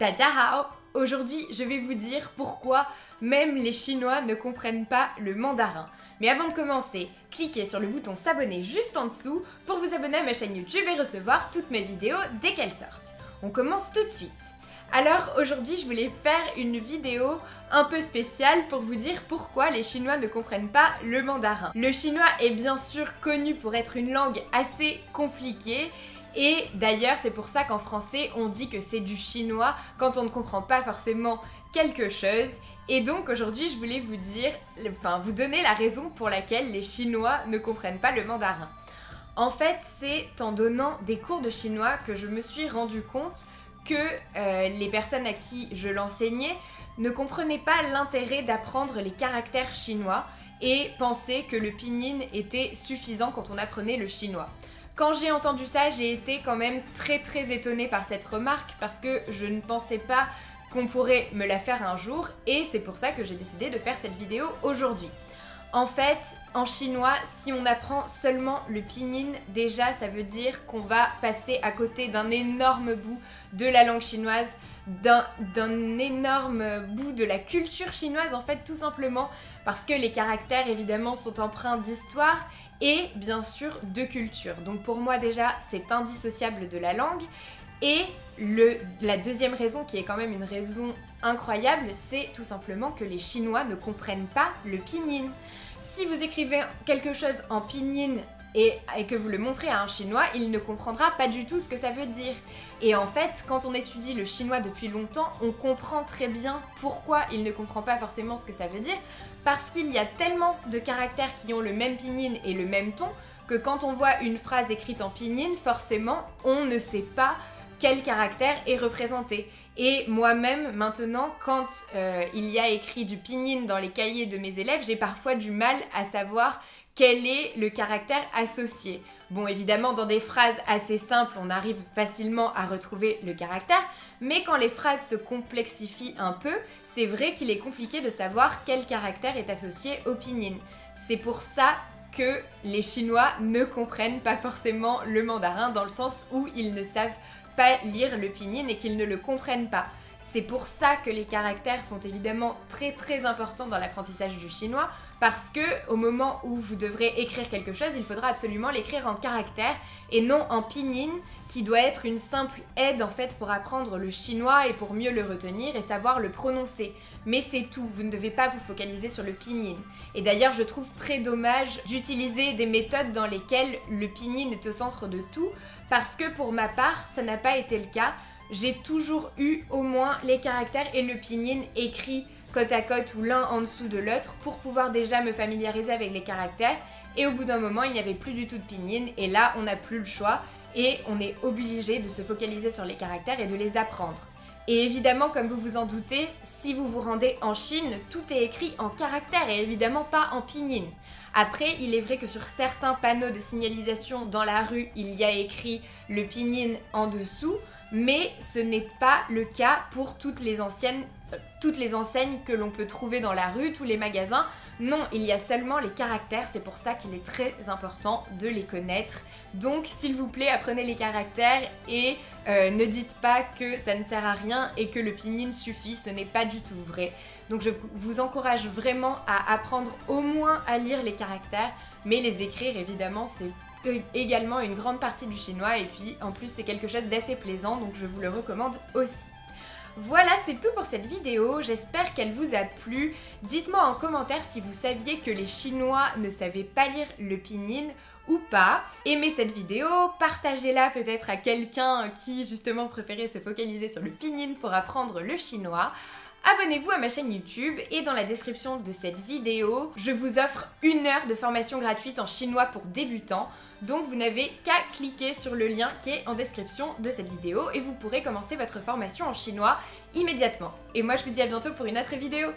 Hao Aujourd'hui, je vais vous dire pourquoi même les Chinois ne comprennent pas le mandarin. Mais avant de commencer, cliquez sur le bouton s'abonner juste en dessous pour vous abonner à ma chaîne YouTube et recevoir toutes mes vidéos dès qu'elles sortent. On commence tout de suite. Alors aujourd'hui, je voulais faire une vidéo un peu spéciale pour vous dire pourquoi les Chinois ne comprennent pas le mandarin. Le chinois est bien sûr connu pour être une langue assez compliquée et d'ailleurs, c'est pour ça qu'en français, on dit que c'est du chinois quand on ne comprend pas forcément quelque chose. Et donc aujourd'hui, je voulais vous dire, enfin vous donner la raison pour laquelle les Chinois ne comprennent pas le mandarin. En fait, c'est en donnant des cours de chinois que je me suis rendu compte que euh, les personnes à qui je l'enseignais ne comprenaient pas l'intérêt d'apprendre les caractères chinois et pensaient que le pinyin était suffisant quand on apprenait le chinois. Quand j'ai entendu ça, j'ai été quand même très très étonnée par cette remarque parce que je ne pensais pas qu'on pourrait me la faire un jour et c'est pour ça que j'ai décidé de faire cette vidéo aujourd'hui. En fait, en chinois, si on apprend seulement le pinyin, déjà ça veut dire qu'on va passer à côté d'un énorme bout de la langue chinoise, d'un énorme bout de la culture chinoise en fait tout simplement parce que les caractères évidemment sont empreints d'histoire et bien sûr de culture. Donc pour moi déjà c'est indissociable de la langue. Et la deuxième raison qui est quand même une raison incroyable, c'est tout simplement que les Chinois ne comprennent pas le pinyin. Si vous écrivez quelque chose en pinyin et, que vous le montrez à un chinois, il ne comprendra pas du tout ce que ça veut dire. Et en fait, quand on étudie le chinois depuis longtemps, on comprend très bien pourquoi il ne comprend pas forcément ce que ça veut dire, parce qu'il y a tellement de caractères qui ont le même pinyin et le même ton, que quand on voit une phrase écrite en pinyin, forcément, on ne sait pas quel caractère est représenté. Et moi-même, maintenant, quand euh, il y a écrit du pinyin dans les cahiers de mes élèves, j'ai parfois du mal à savoir quel est le caractère associé. Bon, évidemment, dans des phrases assez simples, on arrive facilement à retrouver le caractère, mais quand les phrases se complexifient un peu, c'est vrai qu'il est compliqué de savoir quel caractère est associé au pinyin. C'est pour ça que les Chinois ne comprennent pas forcément le mandarin dans le sens où ils ne savent pas lire le pinyin et qu'ils ne le comprennent pas. C'est pour ça que les caractères sont évidemment très très importants dans l'apprentissage du chinois parce que au moment où vous devrez écrire quelque chose, il faudra absolument l'écrire en caractères et non en pinyin qui doit être une simple aide en fait pour apprendre le chinois et pour mieux le retenir et savoir le prononcer. Mais c'est tout, vous ne devez pas vous focaliser sur le pinyin. Et d'ailleurs, je trouve très dommage d'utiliser des méthodes dans lesquelles le pinyin est au centre de tout parce que pour ma part, ça n'a pas été le cas j'ai toujours eu au moins les caractères et le pinyin écrit côte à côte ou l'un en dessous de l'autre pour pouvoir déjà me familiariser avec les caractères. Et au bout d'un moment, il n'y avait plus du tout de pinyin et là, on n'a plus le choix et on est obligé de se focaliser sur les caractères et de les apprendre. Et évidemment, comme vous vous en doutez, si vous vous rendez en Chine, tout est écrit en caractères et évidemment pas en pinyin. Après, il est vrai que sur certains panneaux de signalisation dans la rue, il y a écrit le pinyin en dessous mais ce n'est pas le cas pour toutes les anciennes euh, toutes les enseignes que l'on peut trouver dans la rue, tous les magasins. Non, il y a seulement les caractères, c'est pour ça qu'il est très important de les connaître. Donc s'il vous plaît, apprenez les caractères et euh, ne dites pas que ça ne sert à rien et que le pinyin suffit, ce n'est pas du tout vrai. Donc je vous encourage vraiment à apprendre au moins à lire les caractères, mais les écrire évidemment c'est également une grande partie du chinois et puis en plus c'est quelque chose d'assez plaisant donc je vous le recommande aussi. Voilà, c'est tout pour cette vidéo, j'espère qu'elle vous a plu. Dites-moi en commentaire si vous saviez que les Chinois ne savaient pas lire le pinyin ou pas. Aimez cette vidéo, partagez-la peut-être à quelqu'un qui justement préférait se focaliser sur le pinyin pour apprendre le chinois. Abonnez-vous à ma chaîne YouTube et dans la description de cette vidéo, je vous offre une heure de formation gratuite en chinois pour débutants. Donc vous n'avez qu'à cliquer sur le lien qui est en description de cette vidéo et vous pourrez commencer votre formation en chinois immédiatement. Et moi je vous dis à bientôt pour une autre vidéo.